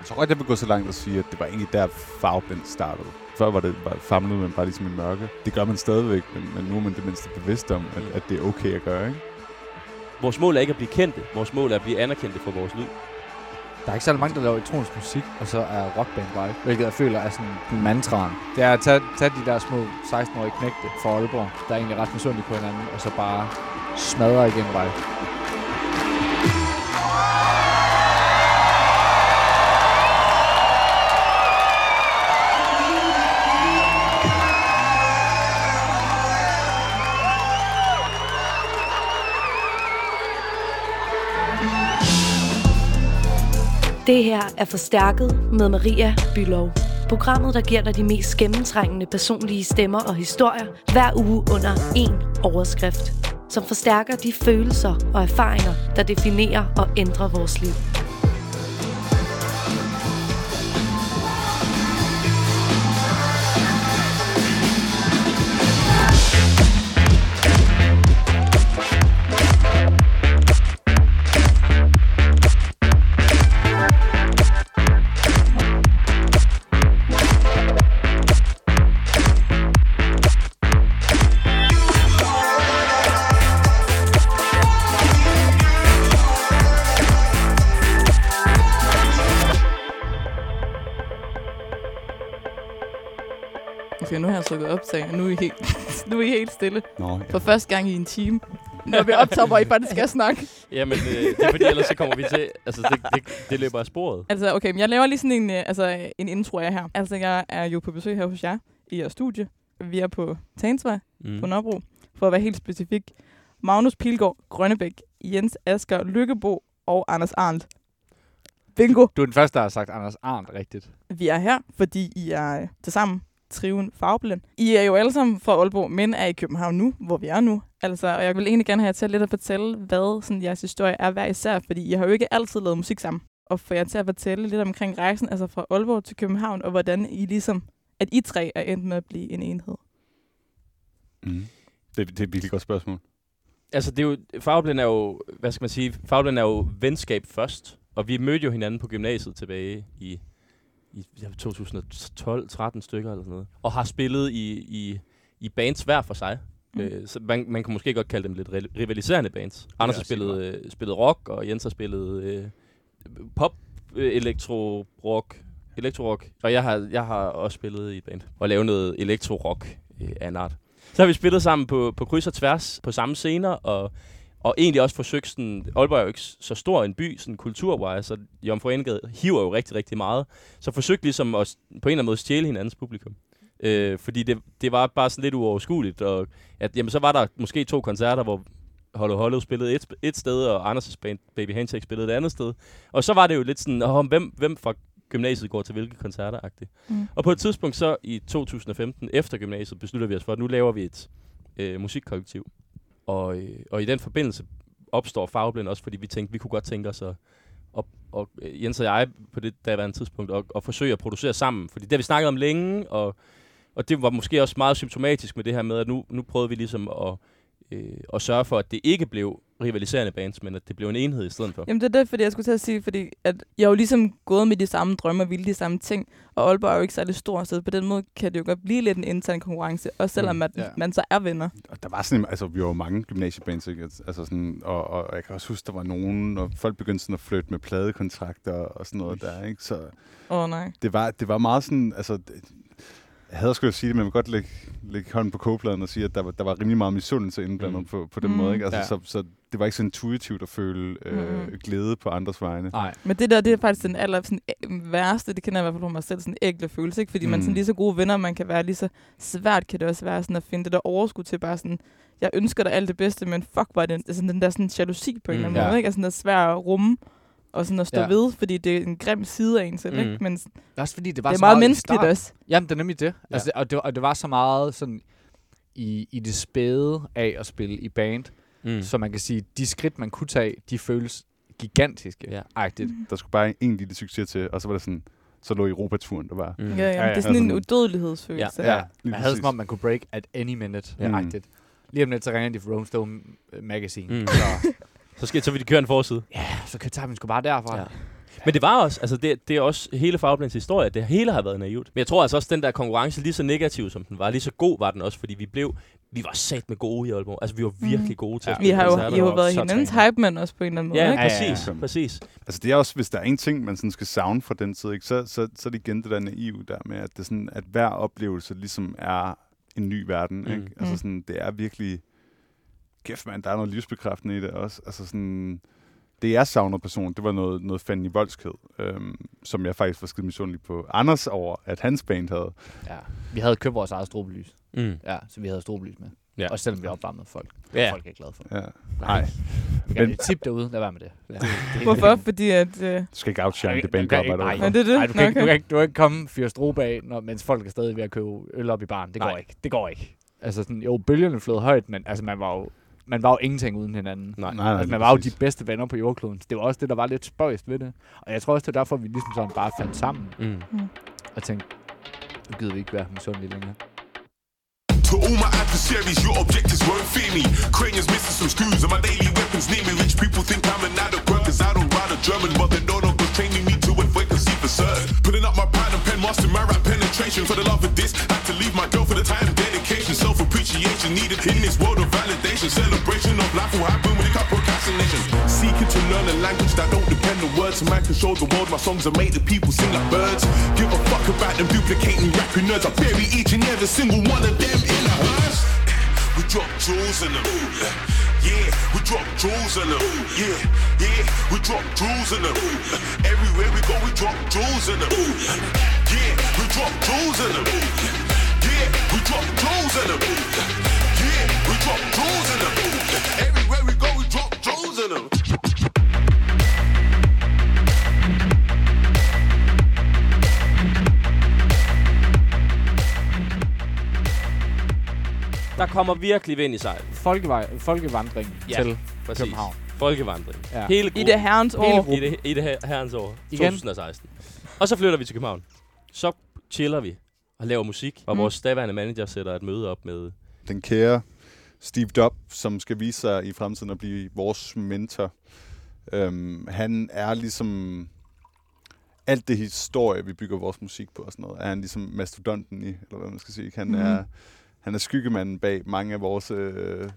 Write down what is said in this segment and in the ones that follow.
Jeg tror godt, jeg vil gå så langt at sige, at det var egentlig der farveblind startede. Før var det bare famlede man bare ligesom i mørke. Det gør man stadigvæk, men, men nu er man det mindste bevidst om, at, at det er okay at gøre, ikke? Vores mål er ikke at blive kendte. Vores mål er at blive anerkendte for vores lyd. Der er ikke særlig mange, der laver elektronisk musik, og så er rockband vibe, hvilket jeg føler er sådan mantraen. Det er at tage, tage de der små 16-årige knægte fra Aalborg, der er egentlig ret misundelige på hinanden, og så bare smadre igen vibe. Det her er Forstærket med Maria Bylov. Programmet, der giver dig de mest gennemtrængende personlige stemmer og historier hver uge under én overskrift. Som forstærker de følelser og erfaringer, der definerer og ændrer vores liv. Trykket optag, og nu er I helt, nu er I helt stille. Nå, ja. For første gang i en time. Når vi optager, hvor I faktisk skal snakke. Jamen, øh, det er fordi, ellers så kommer vi til... Altså, det, det, det løber af sporet. Altså, okay, men jeg laver lige sådan en, øh, altså, en intro af her. Altså, jeg er jo på besøg her hos jer i jeres studie. Vi er på Tagensvej Mm. på Nørrebro, for at være helt specifik. Magnus Pilgaard, Grønnebæk, Jens Asger, Lykkebo og Anders Arndt. Bingo! Du er den første, der har sagt Anders Arndt rigtigt. Vi er her, fordi I er øh, til sammen triven farveblind. I er jo alle sammen fra Aalborg, men er i København nu, hvor vi er nu. Altså, og jeg vil egentlig gerne have jer til lidt at fortælle, hvad sådan, jeres historie er hver især, fordi I har jo ikke altid lavet musik sammen. Og få jer til at fortælle lidt omkring rejsen, altså fra Aalborg til København, og hvordan I ligesom, at I tre er endt med at blive en enhed. Mm. Det, det er et virkelig godt spørgsmål. Altså, det er jo, farveblind er jo, hvad skal man sige, farveblind er jo venskab først. Og vi mødte jo hinanden på gymnasiet tilbage i, i ja, 2012-13 stykker eller sådan noget. Og har spillet i, i, i bands hver for sig. Mm. Øh, så man, man kan måske godt kalde dem lidt ri- rivaliserende bands. Anders har spillet, øh, spillet rock, og Jens har spillet øh, pop, øh, elektro, rock, elektro-rock. Og jeg har, jeg har også spillet i et band og lavet noget elektro-rock øh, af en art. Så har vi spillet sammen på, på kryds og tværs på samme scener, og, og egentlig også forsøgt sådan, Aalborg er jo ikke så stor en by, sådan kulturwise, så Jomfru Anegade hiver jo rigtig, rigtig meget. Så forsøgt ligesom at på en eller anden måde stjæle hinandens publikum. Øh, fordi det, det var bare sådan lidt uoverskueligt, og at, jamen, så var der måske to koncerter, hvor Hollow Hollow spillede et, et sted, og Anders' band Baby Handshake spillede et andet sted. Og så var det jo lidt sådan, oh, hvem, hvem fra gymnasiet går til hvilke koncerter -agtigt. Mm. Og på et tidspunkt så i 2015, efter gymnasiet, beslutter vi os for, at nu laver vi et øh, musikkollektiv. Og, øh, og i den forbindelse opstår Farveblind også, fordi vi tænkte, vi kunne godt tænke os at, og, og øh, Jens og jeg på det daværende tidspunkt, og, og forsøge at producere sammen. Fordi det har vi snakket om længe, og, og det var måske også meget symptomatisk med det her med, at nu, nu prøvede vi ligesom at, øh, at sørge for, at det ikke blev rivaliserende bands, men at det blev en enhed i stedet for. Jamen det er det, fordi jeg skulle til at sige, fordi at jeg jo ligesom gået med de samme drømme og ville de samme ting, og Aalborg er jo ikke særlig stor, så på den måde kan det jo godt blive lidt en intern konkurrence, også selvom Mm, at ja. man så er venner. Og der var sådan, altså vi var jo mange gymnasiebands, ikke? Altså sådan, og, og, jeg kan også huske, der var nogen, og folk begyndte sådan at flytte med pladekontrakter og sådan noget der, ikke? Så Åh oh, nej. det var, det var meget sådan, altså, det- jeg havde skulle sige det, men jeg vil godt lægge, lægge hånden på kogepladen og sige, at der var, der var rimelig meget misundelse indblandet Mm. mm. på, på den Mm. måde, ikke? Altså, Ja. så, så det var ikke så intuitivt at føle øh, Mm. glæde på andres vegne. Nej. Men det der, det er faktisk den aller sådan, værste, det kender jeg i hvert fald på mig selv, sådan ægle følelse, ikke? Fordi mm. man Mm. sådan lige så gode venner, man kan være lige så svært kan det også være sådan at finde det der overskud til bare sådan, jeg ønsker dig alt det bedste, men fuck, var det altså, den der sådan jalousi på en eller Mm. anden Ja. måde, ikke? Altså den der svær at rumme og sådan at stå Ja. ja. ved, fordi det er en grim side af en selv, Mm. ikke? Men Det er også fordi, det var det er så meget i menneskeligt også. Jamen, det er nemlig det. Ja. Altså, og, det var, og det var så meget sådan i, i det spæde af at spille i band, Mm. mm. så man kan sige, de skridt, man kunne tage, de føles gigantiske. Ja. Agtigt. Der skulle bare en lille succes til, og så var det sådan, så lå Europaturen, der var. Mm. Ja, ja, ja, det er sådan altså en sådan- udødelighedsfølelse. Ja, lige man havde som om, man kunne break at any minute. Ja. Ja. Agtigt. Lige om lidt, så ringer de fra Rolling Stone Magazine. Mm. Så, Så, skal, så vil de køre en forside. ja, så kan- tager vi sgu bare derfra. Ja. Ja. Men det var også, altså det, det er også hele Fagblands historie, at det hele har været naivt. Men jeg tror altså også, at den der konkurrence, lige så negativ som den var, lige så god var den også, fordi vi blev, vi var sat med gode i Aalborg. Altså vi var virkelig gode til Ja. at Vi spille har jo. I har været hinandens hype, men også på en eller anden måde. Ja, ikke? ja, præcis, ja. præcis. Altså det er også, hvis der er en ting, man sådan skal savne fra den tid, ikke? Så, så, så er det igen det der naive der med, at, det sådan, at hver oplevelse ligesom er en ny verden. Mm. Ikke? Altså Mm. sådan, det er virkelig... Kæft mand, der er noget livsbekræftende i det også. Altså sådan, det jeg savner person, det var noget, noget fanden i voldsked, øhm, som jeg faktisk var skide misundelig på Anders over, at hans band havde. Ja. Vi havde købt vores eget strobelys. Mm. Ja, så vi havde strobelys med. Ja. Også selvom vi opvarmede folk. Ja. Folk er glade for. Ja. Nej, Vi kan Men- tip derude. Lad være med det. Ja. det, Hvorfor? Fordi at... Øh, du skal ikke outshine det band, du ikke- arbejder nej. det er det? Nej, du kan, ikke, Nå, du, okay. kan ikke, du kan ikke komme fyre strobe af, når, mens folk er stadig ved at købe øl op i baren. Det går Nej. ikke. Det går ikke. Altså sådan, jo, bølgerne flød højt, men altså, man var jo, man var jo ingenting uden hinanden. Nej. Nej, nej, Altså, man var jo de bedste venner på jordkloden. Det var også det, der var lidt spøjst ved det. Og jeg tror også, det er derfor, vi ligesom sådan bare fandt sammen Mm. og tænkte, nu gider vi ikke være misundelige længere. To all my adversaries, your objectives won't fear me. Cranium's missing some screws and my daily weapons near me. Rich people think I'm an adequate cause I don't ride a German, but they don't know training me to avoid see for certain. Putting up my pad and pen, master my rap penetration. For the love of this, had to leave my girl for the time, dedication, self appreciation needed in this world of validation. Celebration of life will happen when you got procrastination. Seeking to learn a language that don't depend on words. Man can show the world my songs are made the people sing like birds. Give a fuck about them duplicating rapping nerds. I bury each and every single one of them in a hearse. We drop jewels in them. Yeah, we drop jewels in them. Yeah, yeah, we drop jewels in them. Everywhere we go, we drop jewels in them. Yeah, we drop jewels in them. Yeah, drop jewels in them. Yeah, we drop jewels in them. Everywhere we go, we drop jewels in them. Der kommer virkelig vind i sejl. Folkevej, folkevandring Ja, til Præcis. København. Folkevandring. Ja. Hele I det herrens år. I det, i det her, herrens år. Igen. 2016. Og så flytter vi til København. Så chiller vi og laver musik. Og Mm. vores daværende manager sætter et møde op med... Den kære Steve Dobb, som skal vise sig i fremtiden at blive vores mentor. Øhm, han er ligesom alt det historie, vi bygger vores musik på og sådan noget, er han ligesom mastodonten i, eller hvad man skal sige. Han, Mhm. er, han er skyggemanden bag mange af vores øh,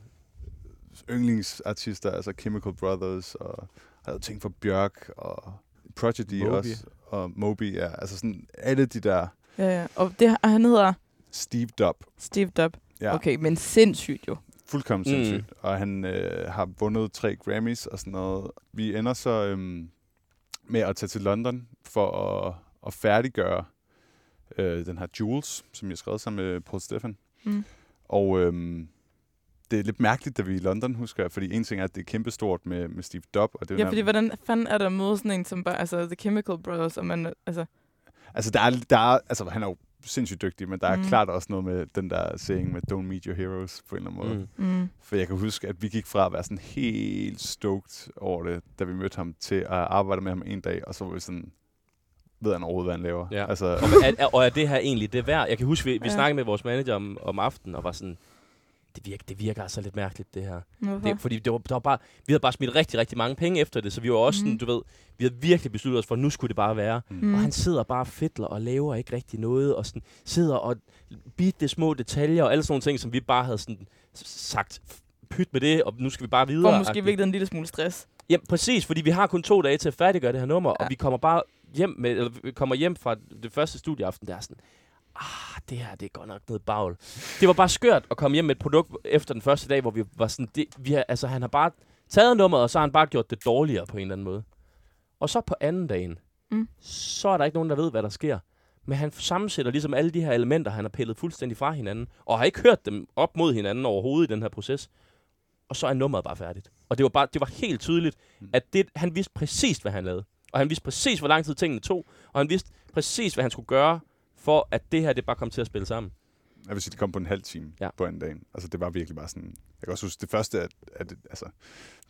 yndlingsartister, altså Chemical Brothers, og har lavet ting for Bjørk, og Prodigy Moby. også, og Moby, ja. Altså sådan alle de der Ja, ja. Og det, og han hedder Steve Dobb. Steve Dobb. Ja. Okay, men sindssygt jo. Fuldkommen Mm. sindssygt. Og han øh, har vundet tre Grammys og sådan noget. Vi ender så øhm, med at tage til London for at, at færdiggøre øh, den her Jules, som jeg har skrevet sammen med Paul Stefan. Mm. Og øhm, det er lidt mærkeligt, da vi er i London, husker jeg, fordi en ting er, at det er kæmpestort med, med Steve Dobb. Og det Ja, fordi hvordan fanden er der mod sådan en som bare, altså The Chemical Brothers, og man, altså, Altså, der er, der er, altså, han er jo sindssygt dygtig, men der er Mm. klart også noget med den der saying med Don't meet your heroes på en eller anden måde. Mm. mm, For jeg kan huske, at vi gik fra at være sådan helt stoked over det, da vi mødte ham, til at arbejde med ham en dag, og så var vi sådan, ved han overhovedet, hvad han laver? Ja. Altså, Og er, er, og er det her egentlig det værd? Jeg kan huske, vi, vi Ja. snakkede med vores manager om, om aftenen, og var sådan, det virker, det virker altså lidt mærkeligt, det her. hvorfor? Det, fordi det var, der var bare, vi havde bare smidt rigtig, rigtig mange penge efter det, så vi var også Mhm. sådan, du ved, vi havde virkelig besluttet os for, at nu skulle det bare være. Mm. Og han sidder bare og fedler og laver ikke rigtig noget, og sådan sidder og bit det små detaljer og alle sådan nogle ting, som vi bare havde sådan sagt, pyt med det, og nu skal vi bare videre. Får måske virkelig en lille smule stress. Jamen præcis, fordi vi har kun to dage til at færdiggøre det her nummer, ja. Ja. og vi kommer bare hjem med, eller vi kommer hjem fra det første studieaften, der er sådan, ah, det her, det er godt nok noget bagl. Det var bare skørt at komme hjem med et produkt efter den første dag, hvor vi var sådan, det, vi har, altså han har bare taget nummeret, og så har han bare gjort det dårligere på en eller anden måde. Og så på anden dagen, Mm. så er der ikke nogen, der ved, hvad der sker. Men han sammensætter ligesom alle de her elementer, han har pillet fuldstændig fra hinanden, og har ikke hørt dem op mod hinanden overhovedet i den her proces. Og så er nummeret bare færdigt. Og det var, bare, det var helt tydeligt, at det, han vidste præcis, hvad han lavede. Og han vidste præcis, hvor lang tid tingene tog. Og han vidste præcis, hvad han skulle gøre, for at det her, det bare kom til at spille sammen. jeg vil sige, det kom på en halv time Ja. på anden dag. Altså, det var virkelig bare sådan... Jeg kan også huske, det første, at, at, altså,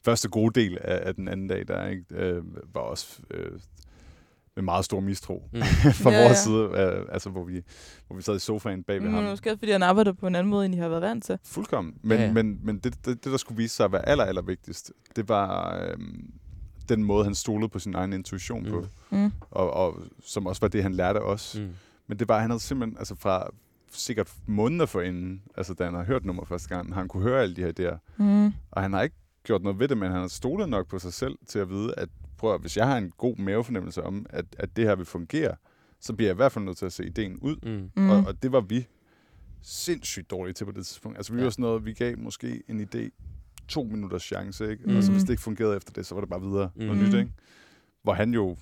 første gode del af, af den anden dag, der ikke, øh, var også øh, med meget stor mistro Mm. fra Ja, vores ja. side. Øh, altså, hvor vi, hvor vi sad i sofaen bag ved Mm, ham. måske også, fordi han arbejder på en anden måde, end I har været vant til. Fuldkommen. Men, Ja, ja, men, men det, det, det, der skulle vise sig at være aller, aller vigtigst, det var øhm, den måde, han stolede på sin egen intuition på, Mm. Mm. og, og som også var det, han lærte os. Mm. Men det var, han havde simpelthen, altså fra sikkert måneder forinden, altså da han har hørt nummer første gang, har han kunne høre alle de her idéer. Mm. Og han har ikke gjort noget ved det, men han har stolet nok på sig selv til at vide, at prøv at, hvis jeg har en god mavefornemmelse om, at, at det her vil fungere, så bliver jeg i hvert fald nødt til at se ideen ud. Mm. Mm. Og, og det var vi sindssygt dårlige til på det tidspunkt. Altså vi Ja. var sådan noget, vi gav måske en idé to minutters chance, ikke? Mhm. Og så hvis det ikke fungerede efter det, så var det bare videre mm. noget nyt, ikke? Hvor han jo,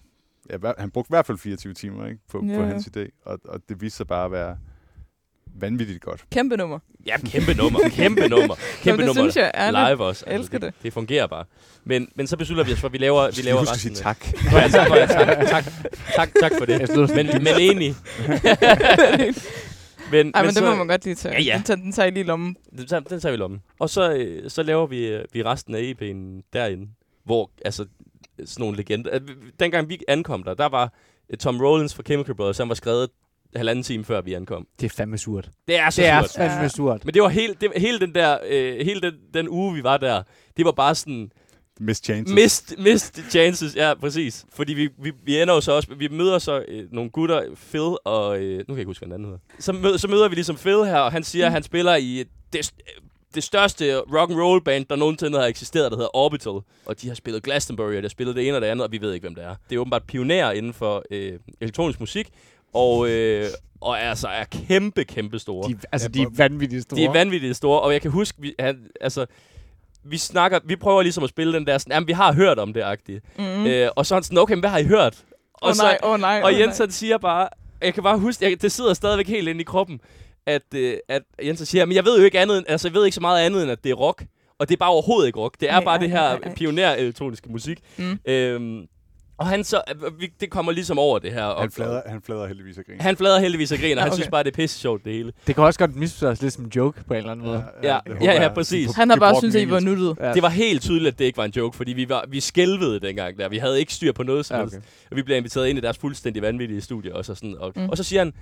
ja, han brugte i hvert fald 24 timer, ikke? På, Ja, på hans idé, og, og det viste sig bare at være vanvittigt godt. Kæmpe nummer. Ja, kæmpe nummer. Kæmpe nummer. Kæmpe det nummer. synes jeg ærligt. Live også. Altså, elsker det. Det fungerer bare. Men, men så beslutter vi os for, at vi laver, vi laver resten. sige tak. Nå, ja, tak, ja, tak, tak, tak, tak for det. Slutter Men, men enig. men, Ej, men, så, det må man godt lige tage. Ja, ja. Den, tager, den tager I lige i lommen. Den tager, den tager vi i lommen. Og så, øh, så laver vi, øh, vi resten af EP'en derinde, hvor altså sådan nogle legender... Dengang vi ankom der, der var øh, Tom Rollins fra Chemical Brothers, han var skrevet halvanden time før vi ankom. Det er fandme surt. Det er så Det er surt. fandme surt. Men det var helt, det, hele den der, øh, hele den, den uge, vi var der, det var bare sådan, Miss Chances. mist, mist chances, ja, præcis. Fordi vi, vi, vi ender jo så også, vi møder så øh, nogle gutter, Phil og, øh, nu kan jeg ikke huske, hvad den anden hedder. Så, mød, så møder vi ligesom Phil her, og han siger, at han spiller i det, det største rock and roll band, der nogensinde har eksisteret, der hedder Orbital. Og de har spillet Glastonbury, og de har spillet det ene og det andet, og vi ved ikke, hvem det er. Det er åbenbart pionerer inden for øh, elektronisk musik, og, øh, og altså er kæmpe, kæmpe store. De, altså, Ja, de er vanvittigt store. De er vanvittigt store, og jeg kan huske, vi, han, altså, vi snakker, vi prøver ligesom at spille den der sådan, jamen, vi har hørt om det, agtige. Mm. Mm. Øh, og så er han sådan, okay, men hvad har I hørt? Åh oh, nej, åh oh, nej. og åh, Jens nej. siger bare, jeg kan bare huske, jeg, det sidder stadigvæk helt inde i kroppen, at, øh, at Jens han siger, men jeg ved jo ikke andet, end, altså jeg ved ikke så meget andet, end at det er rock. Og det er bare overhovedet ikke rock. Det er Nej, bare nej, det her nej. pioner-elektroniske musik. Mm. Øhm, og han så, øh, vi, det kommer ligesom over det her. Og, Han flader, han flader heldigvis og griner. han flader heldigvis og griner. Ja, Han okay. synes bare, det er pisse sjovt, det hele. Det kan også godt misforstås lidt som en joke på en eller anden måde. Ja, ja, ja, jeg. præcis. Han har bare syntes, at I var nuttet. Ja. Det var helt tydeligt, at det ikke var en joke, fordi vi, var, vi skælvede dengang der. Vi havde ikke styr på noget som Ja, helst. okay. Og vi blev inviteret ind i deres fuldstændig vanvittige studie. Og så, sådan, og, mm. og så siger han,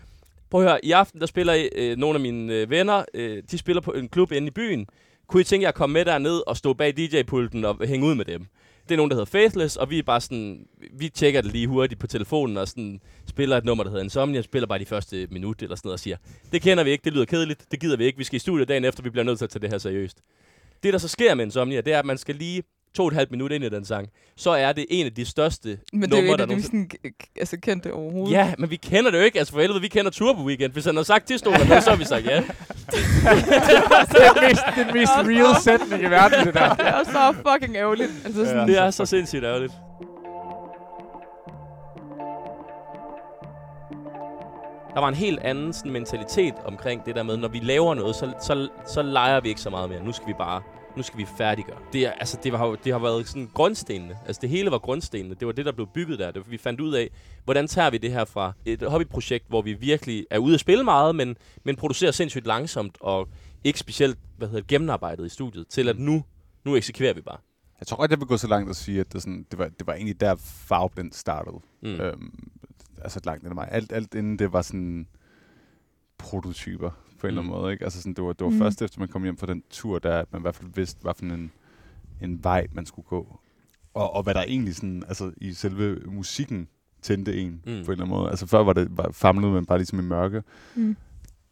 prøv at høre, i aften der spiller øh, nogle af mine øh, venner, øh, de spiller på en klub inde i byen. Kunne I tænke jer at komme med derned og stå bag DJ-pulten og hænge ud med dem? Det er nogen, der hedder Faithless, og vi er bare sådan, vi tjekker det lige hurtigt på telefonen og sådan, spiller et nummer, der hedder Insomnia, spiller bare de første minut eller sådan noget og siger, det kender vi ikke, det lyder kedeligt, det gider vi ikke, vi skal i studiet dagen efter, vi bliver nødt til at tage det her seriøst. Det, der så sker med Insomnia, det er, at man skal lige to og et halvt minut ind i den sang, så er det en af de største Men det er jo numre, et der af de altså, kendte overhovedet. Ja, men vi kender det jo ikke. Altså for helvede, vi kender Turbo Weekend. Hvis han har sagt stod der, så har vi sagt ja. det er mest, den mest real sætning i verden, det der. Det er så fucking ærgerligt. Altså, sådan, Det er så sindssygt ærgerligt. Der var en helt anden sådan, mentalitet omkring det der med, når vi laver noget, så, så, så leger vi ikke så meget mere. Nu skal vi bare, nu skal vi færdiggøre. Det, er, altså, det, har, det har været sådan grundstenene. Altså det hele var grundstenene. Det var det, der blev bygget der. Det, var, vi fandt ud af, hvordan tager vi det her fra et hobbyprojekt, hvor vi virkelig er ude at spille meget, men, men producerer sindssygt langsomt og ikke specielt hvad hedder, det, gennemarbejdet i studiet, til at nu, nu eksekverer vi bare. Jeg tror godt, jeg vil gå så langt at sige, at det, sådan, det, var, det var egentlig der farveblind startede. Mm. Øhm, altså langt ind mig. Alt, alt inden det var sådan prototyper på en eller anden Mm. måde. Ikke? Altså sådan, det var, det var Mm. mm. først efter, man kom hjem fra den tur, der at man i hvert fald vidste, hvad for en, en vej, man skulle gå. Og, og hvad der egentlig sådan, altså i selve musikken tændte en Mm. mm. på en eller anden måde. Altså før var det var, famlede man bare ligesom i mørke. Mm.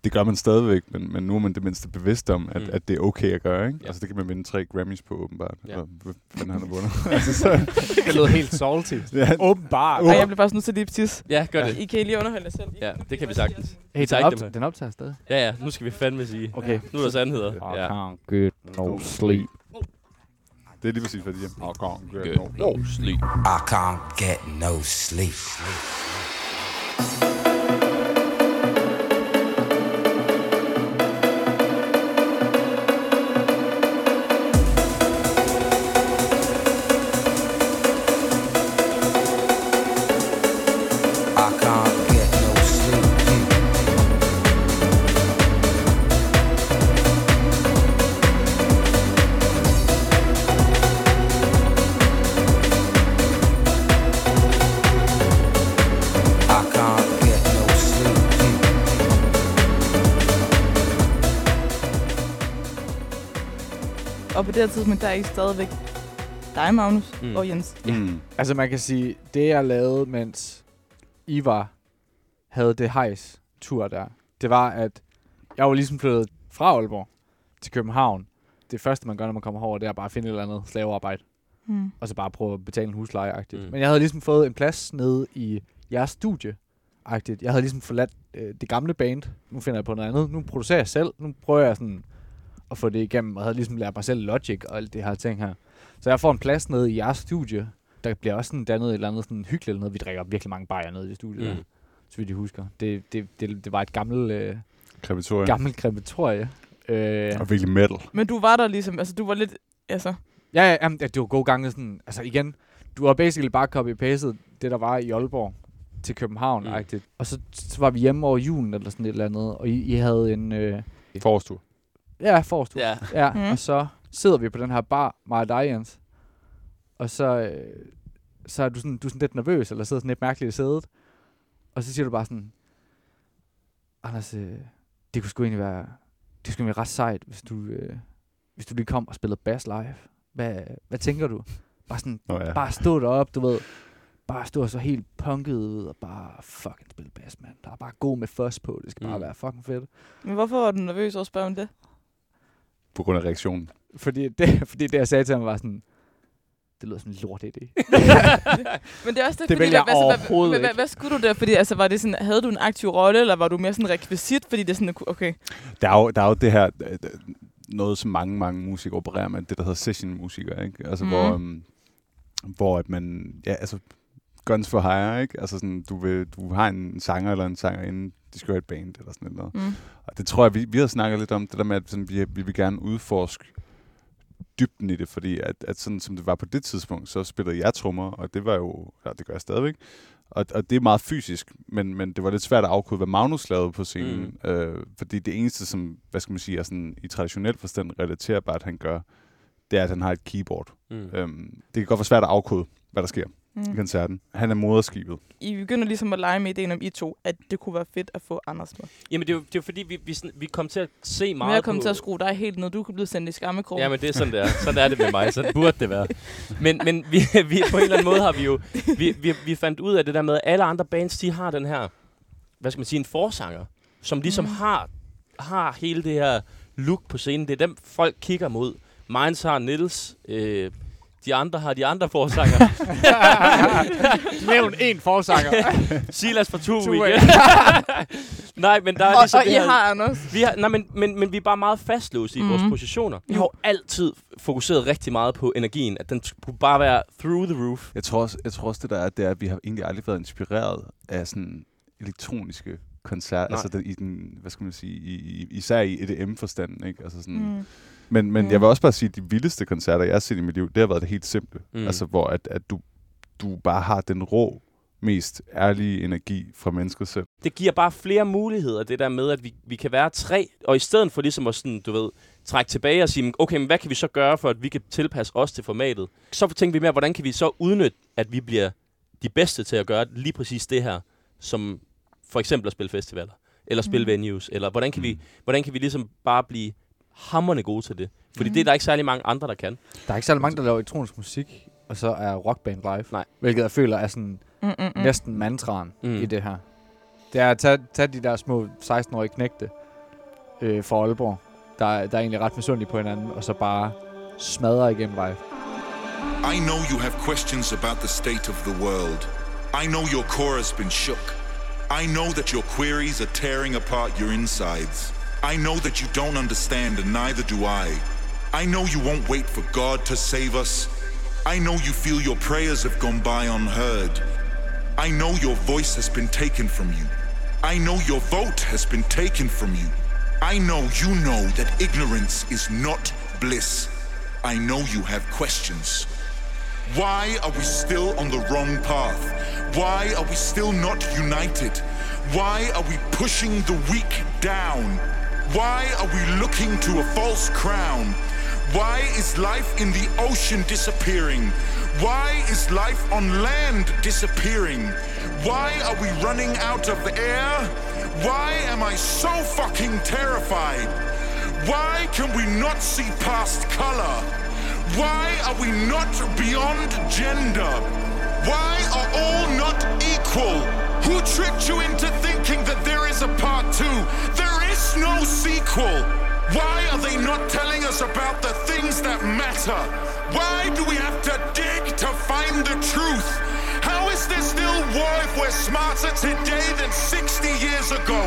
Det gør man stadigvæk, men, men nu er man det mindste bevidst om, at, Mm. at det er okay at gøre. Ikke? Ja. Altså det kan man vinde tre Grammys på åbenbart. Ja. Eller hvad han har vundet. altså, så, Det lød helt salty. ja, Åbenbart. Ej, jeg bliver faktisk nødt til lige tisse. Ja, gør det. I kan lige underholde jer selv. Ja, det kan vi sagtens. Hey, tager den, op, dem den optager stadig. Ja, ja, nu skal vi fandme sige. Okay. Nu er der sandheder. I can't get no sleep. det er lige præcis, hvad de er. Oh, God, good. Good. No sleep. I can't get no sleep. I det her tidspunkt, der er I stadigvæk dig, Magnus Mm. og Jens. Mm. Altså man kan sige, det jeg lavede, mens I var, havde det hejs tur der, det var, at jeg var ligesom flyttet fra Aalborg til København. Det første, man gør, når man kommer herover, det er bare at finde et eller andet slavearbejde, Mm. og så bare prøve at betale en husleje. Mm. Mm. Men jeg havde ligesom fået en plads nede i jeres studie -agtigt. Jeg havde ligesom forladt øh, det gamle band. Nu finder jeg på noget andet. Nu producerer jeg selv. Nu prøver jeg sådan at få det igennem, og havde ligesom lært mig selv Logic og alt det her ting her. Så jeg får en plads nede i jeres studie. Der bliver også sådan dannet et eller andet sådan hyggeligt eller noget. Vi drikker virkelig mange bajer nede i studiet, Mm. så vidt jeg husker. Det, det, det, det var et gammelt, øh, Krematorium. gammelt krematorie. Øh, Og virkelig metal. Men du var der ligesom, altså du var lidt, altså, Ja, ja, jamen, ja, det var gode gange sådan, altså igen, du har basically bare copy-pastet det, der var i Aalborg til København, mm. Og så, så var vi hjemme over julen eller sådan et eller andet, og I, I havde en, øh, Forårstur. Ja, forstue. Ja. Ja, Mm. og så sidder vi på den her bar, mig og dig, Jens, og så, øh, så er du sådan, du er sådan lidt nervøs, eller sidder sådan lidt mærkeligt i sædet, og så siger du bare sådan, Anders, øh, det kunne sgu egentlig være, det skulle være ret sejt, hvis du, øh, hvis du lige kom og spillede bass live. Hvad, hvad tænker du? Bare sådan, Nå ja. bare stå deroppe, du ved, bare stå så helt punket ud, og bare fucking spille bass, mand. Der er bare god med fuzz på, det skal bare Mm. være fucking fedt. men hvorfor var du nervøs over at spørge om det? På grund af reaktionen. Fordi det, fordi det jeg sagde til ham var sådan, det lyder som en lort idé. Men det er også det, Det fordi, jeg hvad, hvad, overhovedet hvad, hvad, ikke. hvad, skulle du der? Fordi altså, var det sådan, havde du en aktiv rolle, eller var du mere sådan rekvisit? Fordi det er sådan, okay, Der er jo, der er jo det her, øh, øh, noget som mange, mange musikere opererer med, det der hedder session-musikere, ikke? Altså, Mhm. hvor, um, hvor at man, ja, altså, guns for hire, ikke? Altså sådan, du, vil, du har en sanger eller en sangerinde, de skal have et band eller sådan noget. mm. Og det tror jeg, vi, vi har snakket lidt om, det der med, at sådan, vi, vi vil gerne udforske dybden i det, fordi at, at sådan som det var på det tidspunkt, så spillede jeg trommer, og det var jo, ja, det gør jeg stadigvæk, og, og det er meget fysisk, men, men det var lidt svært at afkode, hvad Magnus lavede på scenen, mm. øh, fordi det eneste, som, hvad skal man sige, er sådan i traditionel forstand relaterbart, han gør, det er, at han har et keyboard. Mm. Øhm, det kan godt være svært at afkode, hvad der sker Mm. koncerten. Han er moderskibet. I begynder ligesom at lege med ideen om I to, at det kunne være fedt at få Anders med. Jamen, det er jo, det er jo fordi, vi, vi, sådan, vi kom til at se Men meget jeg kom på... til at skrue dig helt ned. Du kunne blive sendt i skammekrogen. Ja, men det er sådan, det er. Sådan er det med mig. Sådan burde det være. Men, men vi, vi, på en eller anden måde har vi jo... Vi, vi, vi fandt ud af det der med, at alle andre bands, de har den her... Hvad skal man sige? En forsanger, som ligesom mm. har, har hele det her look på scenen. Det er dem, folk kigger mod. Minds har Nils. Øh, de andre har de andre forsanger. Nævn en forsanger. Silas fra Tue igen. Nej, men der er og, ligesom og I det her... har Anders. Vi har, nej, men, men, men vi er bare meget fastlåst i mm. vores Mhm. positioner. Vi har jo altid fokuseret rigtig meget på energien. At den skulle bare være through the roof. Jeg tror også, jeg tror også det der er, det er, at vi har egentlig aldrig været inspireret af sådan elektroniske koncerter, Nej. altså den, i den, hvad skal man sige, i, i, især i EDM-forstanden, ikke? Altså sådan, mm. Mm. Men, men Mm. jeg vil også bare sige, at de vildeste koncerter, jeg har set i mit liv, det har været det helt simple. Mm. Mm. Altså, hvor at, at du, du bare har den rå, mest ærlige energi fra mennesker selv. Det giver bare flere muligheder, det der med, at vi, vi kan være tre. Og i stedet for ligesom at sådan, du ved, trække tilbage og sige, okay, men hvad kan vi så gøre, for at vi kan tilpasse os til formatet? Så tænker vi mere, hvordan kan vi så udnytte, at vi bliver de bedste til at gøre lige præcis det her, som for eksempel at spille festivaler, eller spille Mm. venues, eller hvordan kan, vi, hvordan kan vi ligesom bare blive hammerne gode til det? Fordi Mm. det er der ikke særlig mange andre, der kan. Der er ikke særlig mange, der laver elektronisk musik, og så er rockband live. Nej. Hvilket jeg føler er sådan Mm, mm, mm. næsten mantraen Mm. i det her. Det er at tage, tage de der små 16-årige knægte øh, fra Aalborg, der, der er egentlig ret misundelige på hinanden, og så bare smadre igennem live. I know you have questions about the state of the world. I know your core has been shook. I know that your queries are tearing apart your insides. I know that you don't understand, and neither do I. I know you won't wait for God to save us. I know you feel your prayers have gone by unheard. I know your voice has been taken from you. I know your vote has been taken from you. I know you know that ignorance is not bliss. I know you have questions. Why are we still on the wrong path? Why are we still not united? Why are we pushing the weak down? Why are we looking to a false crown? Why is life in the ocean disappearing? Why is life on land disappearing? Why are we running out of air? Why am I so fucking terrified? Why can we not see past color? Why are we not beyond gender? Why are all not equal? Who tricked you into thinking that there is a part two? There is no sequel. Why are they not telling us about the things that matter? Why do we have to dig to find the truth? How is there still war if we're smarter today than 60 years ago?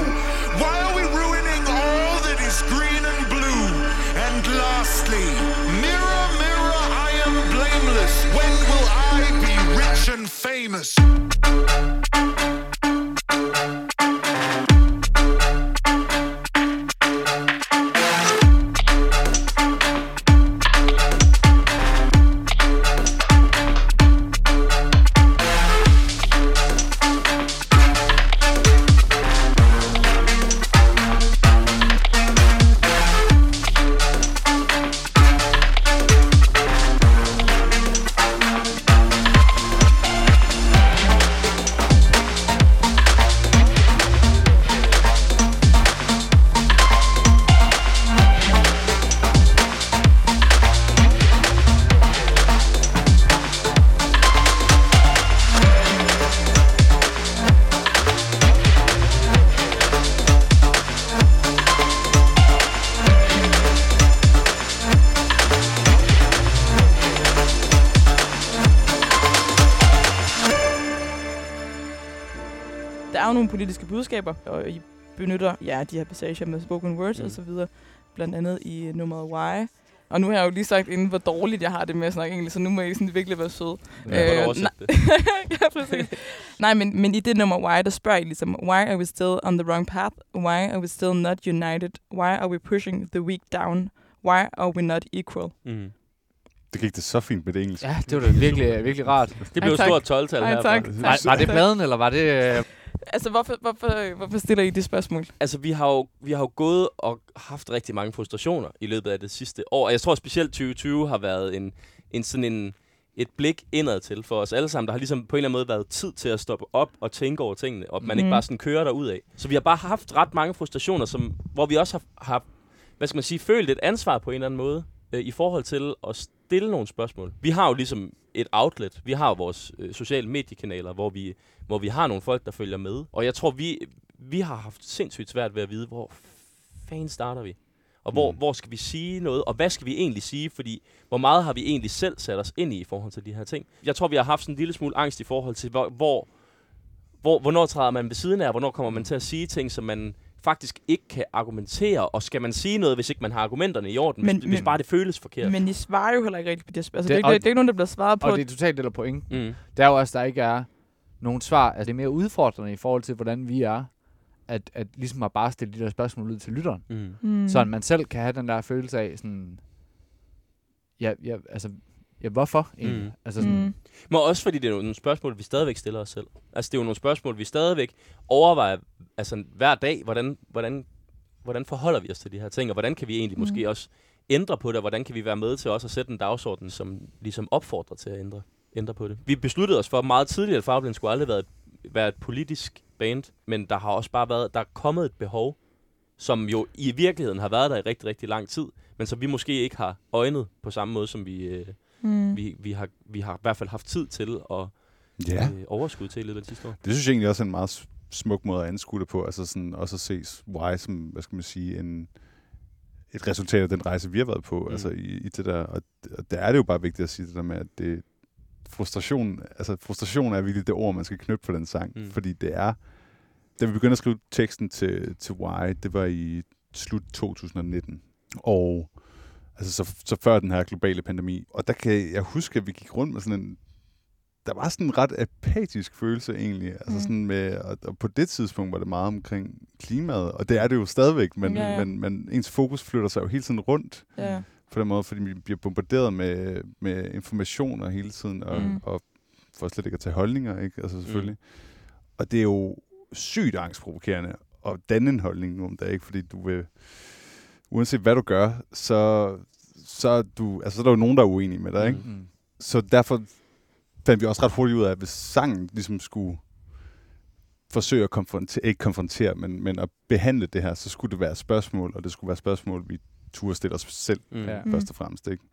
Why are we ruining all that is green and blue? And lastly, mirror, mirror, I am blameless. When will I be rich and famous? Politiske budskaber, og I benytter ja, de her passager med spoken words Mm. og så videre, blandt andet i nummeret Why. Og nu har jeg jo lige sagt inden, hvor dårligt jeg har det med at snakke engelsk, så nu må I sådan virkelig være søde. Ja, Øh, øh, det. ja, præcis. Nej, men, men i det nummer Why, der spørger I ligesom, Why are we still on the wrong path? Why are we still not united? Why are we pushing the weak down? Why are we not equal? Mm. Det gik det så fint med det engelske. Ja, det var da virkelig, virkelig rart. Det blev et stort 12-tal Ej, herfra. tak. Var, var det pladen, eller var det... Altså, hvorfor, hvorfor, hvorfor stiller I det spørgsmål? Altså, vi har, jo, vi har jo gået og haft rigtig mange frustrationer i løbet af det sidste år. Og jeg tror specielt 2020 har været en, en sådan en, et blik indad til for os alle sammen. Der har ligesom på en eller anden måde været tid til at stoppe op og tænke over tingene, og man mm. ikke Mhm. bare sådan kører derud af. Så vi har bare haft ret mange frustrationer, som, hvor vi også har, har hvad skal man sige, følt et ansvar på en eller anden måde øh, i forhold til at stille nogle spørgsmål. Vi har jo ligesom et outlet. Vi har vores øh, sociale mediekanaler, hvor vi, hvor vi har nogle folk, der følger med. Og jeg tror, vi, vi har haft sindssygt svært ved at vide, hvor fanden starter vi? Og hvor, Mm. mm. hvor skal vi sige noget? Og hvad skal vi egentlig sige? Fordi hvor meget har vi egentlig selv sat os ind i i forhold til de her ting? Jeg tror, vi har haft sådan en lille smule angst i forhold til, hvor, hvor, hvor hvornår træder man ved siden af, og hvornår kommer man til at sige ting, som man faktisk ikke kan argumentere, og skal man sige noget, hvis ikke man har argumenterne i orden, Men- hvis, hvis men- bare det føles forkert. Men I svarer jo heller ikke rigtigt på det spørgsmål. Altså, Det- det, det, det er ikke nogen, der bliver svaret på. og det er totalt eller point. mm. Der er jo også, der ikke er nogen svar. Altså, det er mere udfordrende i forhold til, hvordan vi er. At, at ligesom at bare stille de der spørgsmål ud til lytteren. Mm. Mm. Så man selv kan have den der følelse af sådan... Ja, ja altså... Ja, hvorfor egentlig? Mm. Altså sådan, Mm. Men også fordi det er jo nogle spørgsmål, vi stadigvæk stiller os selv. Altså det er jo nogle spørgsmål, vi stadigvæk overvejer altså, hver dag, hvordan, hvordan, hvordan forholder vi os til de her ting, og hvordan kan vi egentlig Mm. mm. måske også ændre på det, og hvordan kan vi være med til også at sætte en dagsorden, som ligesom opfordrer til at ændre, ændre på det. Vi besluttede os for meget tidligt, at Farblind skulle aldrig være et, være et politisk band, men der har også bare været, der er kommet et behov, som jo i virkeligheden har været der i rigtig, rigtig lang tid, men som vi måske ikke har øjnet på samme måde, som vi, øh, Mm. vi, vi, har, vi har i hvert fald haft tid til at Ja. øh, overskud til i løbet af de sidste år. Det synes jeg egentlig også er en meget smuk måde at anskue det på. Altså sådan også at se Why som, hvad skal man sige, en, et resultat af den rejse, vi har været på. Mm. Altså i, i det der, og, og der er det jo bare vigtigt at sige det der med, at det, frustration, altså frustration er virkelig det ord, man skal knytte på den sang. Mm. Mm. Fordi det er, da vi begyndte at skrive teksten til, til Why, det var i slut 2019. Og altså så, så før den her globale pandemi. Og der kan jeg huske, at vi gik rundt med sådan en der var sådan en ret apatisk følelse egentlig. Altså Mm. sådan med, og, og på det tidspunkt var det meget omkring klimaet, og det er det jo stadigvæk, men, Ja, ja. men, men ens fokus flytter sig jo hele tiden rundt Ja. på den måde, fordi vi bliver bombarderet med, med informationer hele tiden, og, Mm. mm. og for slet ikke at tage holdninger, ikke? Altså selvfølgelig. Mm. Og det er jo sygt angstprovokerende at danne en holdning nu om dagen, ikke? Fordi du vil, uanset hvad du gør, så, så, er du, altså, så er der jo nogen, der er uenige med dig, ikke? mm. Så derfor fandt vi også ret hurtigt ud af, at hvis sangen ligesom skulle forsøge at konfrontere, ikke konfrontere, men, men at behandle det her, så skulle det være spørgsmål, og det skulle være spørgsmål, vi turde stille os selv. Mm. først og fremmest. Ikke?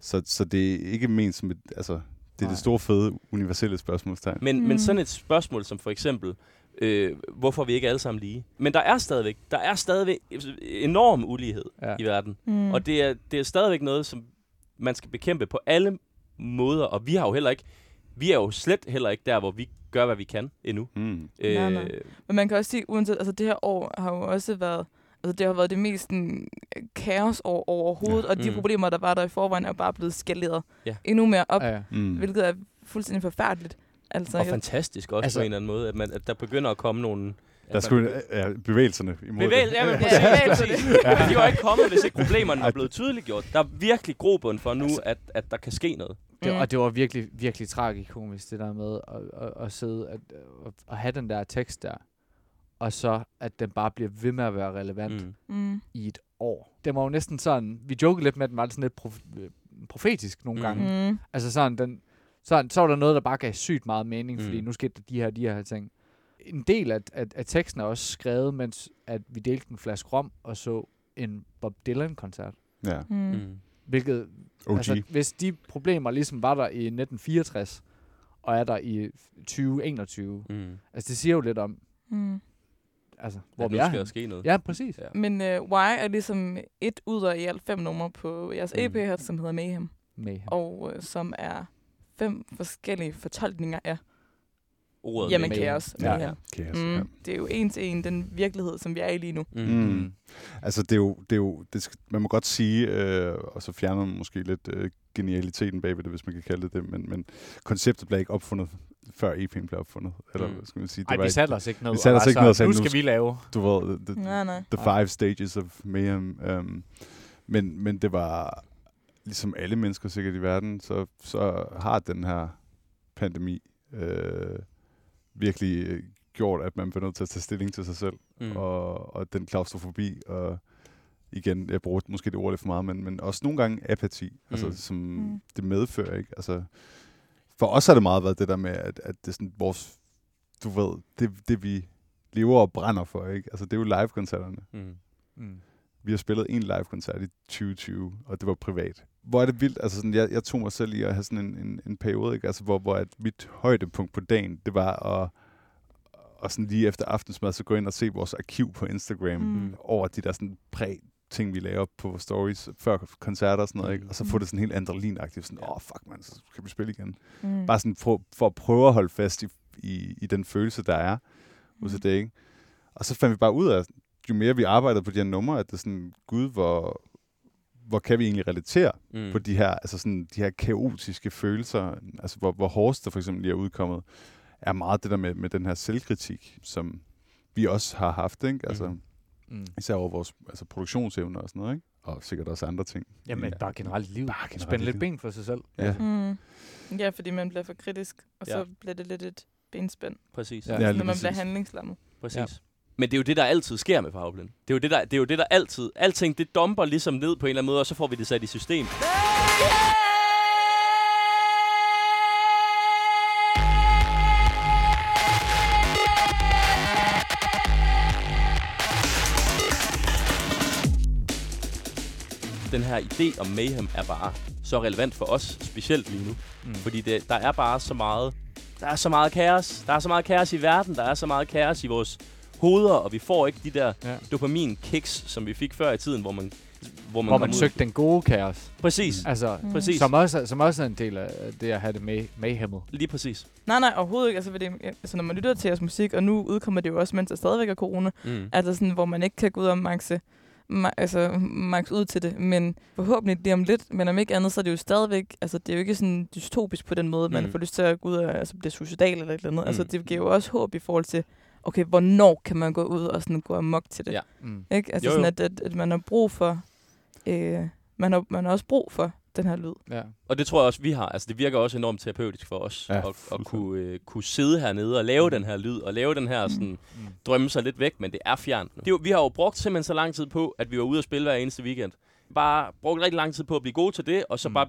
Så, så det er ikke ment som et, altså, det er Nej. det store, fede, universelle spørgsmålstegn. Men, Mm. men sådan et spørgsmål som for eksempel, øh, hvorfor vi ikke alle sammen lige? Men der er stadigvæk, der er stadigvæk enorm ulighed Ja. i verden. Mm. Og det er, det er stadigvæk noget, som man skal bekæmpe på alle måder. Og vi har jo heller ikke, vi er jo slet heller ikke der, hvor vi gør, hvad vi kan endnu. Mm. Nej, nej. Men man kan også sige, uanset, altså det her år har jo også været, altså det har været det mest sådan, kaosår overhovedet, ja. og de Mm. problemer, der var der i forvejen, er jo bare blevet skaleret Ja. endnu mere op, ja. ja. Mm. hvilket er fuldstændig forfærdeligt. Altså, Og fantastisk også Altså- altså, på en eller anden måde, at, man, at der begynder at komme nogle... Der skulle ja, bevægelserne imod Bevægelse, det. ja, men Ja, præcis, bevægelse. præcis. Men de var ikke kommet, hvis ikke problemerne var blevet tydeliggjort. Der er virkelig grobund for nu, at, at der kan ske noget. Det, Mm. og det var virkelig, virkelig tragikomisk, det der med at, at, at sidde at, at, at have den der tekst der, og så at den bare bliver ved med at være relevant mm. Mm. I et år. Det var jo næsten sådan, vi jokede lidt med, at den var sådan lidt prof- øh, profetisk nogle Mm. gange. Mm. Altså sådan, den, sådan, så var der noget, der bare gav sygt meget mening, fordi Mm. nu skete der de her, de her ting. En del af, af, af teksten er også skrevet, mens at vi delte en flaske rom og så en Bob Dylan-koncert. Ja, Mm. Mm. Hvilket, OG. altså, hvis de problemer ligesom var der i 1964, og er der i 2021, Mm. altså det siger jo lidt om, Mm. altså, Hvor nu vi er skal ske noget. Ja, præcis. Ja. Men uh, Why er ligesom et ud af i alt fem numre på jeres Mm. EP her, som hedder Mayhem, Med. og uh, som er fem forskellige fortolkninger af Ordet jamen med. kaos. Ja. Mayhem. Kaos, ja. Mm. Det er jo en til en den virkelighed, som vi er i lige nu. Mm. Mm. Altså, det er jo, det er jo det skal, man må godt sige, øh, og så fjerner man måske lidt øh, genialiteten bagved det, hvis man kan kalde det det, men, men konceptet blev ikke opfundet, før EP'en blev opfundet. Eller Mm. hvad skal man sige? Det Ej, var vi ikke- satte os ikke ned. vi satte os ikke sådan, sagde, nu skal vi lave. Du ved, the, Nej, nej. the five stages of mayhem. Um, men, men det var, ligesom alle mennesker sikkert i verden, så, så har den her pandemi øh, virkelig øh, gjort, at man bliver nødt til at tage stilling til sig selv, Mm. og, og den klaustrofobi, og igen, jeg bruger måske det ord lidt for meget, men, men også nogle gange apati, mm. altså, Mm. som Mm. mm. det medfører, ikke? Altså, for os har det meget været det der med, at, at det er sådan vores, du ved, det, det vi lever og brænder for, ikke? Altså, det er jo live-koncerterne. Mm. Mm. Vi har spillet en live-koncert i 2020, og det var privat. Hvor er det vildt, altså sådan, jeg, jeg tog mig selv i at have sådan en, en, en periode, ikke? Altså, hvor, hvor at mit højdepunkt på dagen, det var at, og sådan lige efter aftensmad, så gå ind og se vores arkiv på Instagram Mm. mm. over de der sådan præ ting, vi laver på vores stories før koncerter og sådan noget, ikke? Mm. Og så få det sådan helt adrenalinagtigt, sådan, åh, oh, fuck man, så skal vi spille igen. Mm. Bare sådan for, for at prøve at holde fast i, i, i den følelse, der er hos Mm. det, ikke? Og så fandt vi bare ud af, jo mere vi arbejdede på de her numre, at det er sådan, gud, hvor, hvor kan vi egentlig relatere Mm. mm. på de her, altså sådan, de her kaotiske følelser, altså hvor, hvor Horst, der for eksempel lige er udkommet, er meget det der med, med den her selvkritik, som vi også har haft, ikke? Altså, Mhm. Mm. især over vores altså produktionsevner og sådan noget, ikke? Og sikkert også andre ting. Jamen, Ja. bare generelt liv. Bare generelt Spænde lidt ben for sig selv. Ja. Mm. Ja, fordi man bliver for kritisk, og så Ja. bliver det lidt et benspænd, Præcis. Ja. Ja. Ja, når man bliver præcis. handlingslammet. Præcis. Ja. Men det er jo det, der altid sker med Powerblind. Det er jo det, der, det er jo det, der altid... Alting, det dumper ligesom ned på en eller anden måde, og så får vi det sat i system. Den her idé om mayhem er bare så relevant for os, specielt lige nu. Mm. Fordi det, der er bare så meget... Der er så meget kaos. Der er så meget kaos i verden. Der er så meget kaos i vores hoveder, og vi får ikke de der Ja. dopamin-kicks, som vi fik før i tiden, hvor man, hvor man, Hvor man ud. søgte den gode kaos. Præcis. Altså, Mm. Præcis. som også, er- som også er en del af det at have det med, mayhemmet. Lige præcis. Nej, nej, overhovedet ikke. Altså, fordi, altså, når man lytter til jeres musik, og nu udkommer det jo også, mens der stadigvæk er corona, Mm. altså sådan, hvor man ikke kan gå ud og maxe, ma- altså, max ud til det. Men forhåbentlig lige om lidt, men om ikke andet, så er det jo stadigvæk, altså det er jo ikke sådan dystopisk på den måde, man Mm. får lyst til at gå ud og altså, blive suicidal eller et eller andet. Altså Mm. det giver jo også håb i forhold til, okay, hvornår kan man gå ud og sådan gå amok til det? Ja. Mm. Ikke? Altså Jo, sådan, jo. at, at, at man har brug for, øh, man, har, man har også brug for den her lyd. Ja. Og det tror jeg også, vi har. Altså, det virker også enormt terapeutisk for os. Ja, at, at kunne, øh, kunne sidde hernede og lave den her lyd, og lave den her sådan, Mm. drømme sig lidt væk, men det er fjernt. Det jo, vi har jo brugt simpelthen så lang tid på, at vi var ude og spille hver eneste weekend. Bare brugt rigtig lang tid på at blive gode til det, og så Mm. mm. bare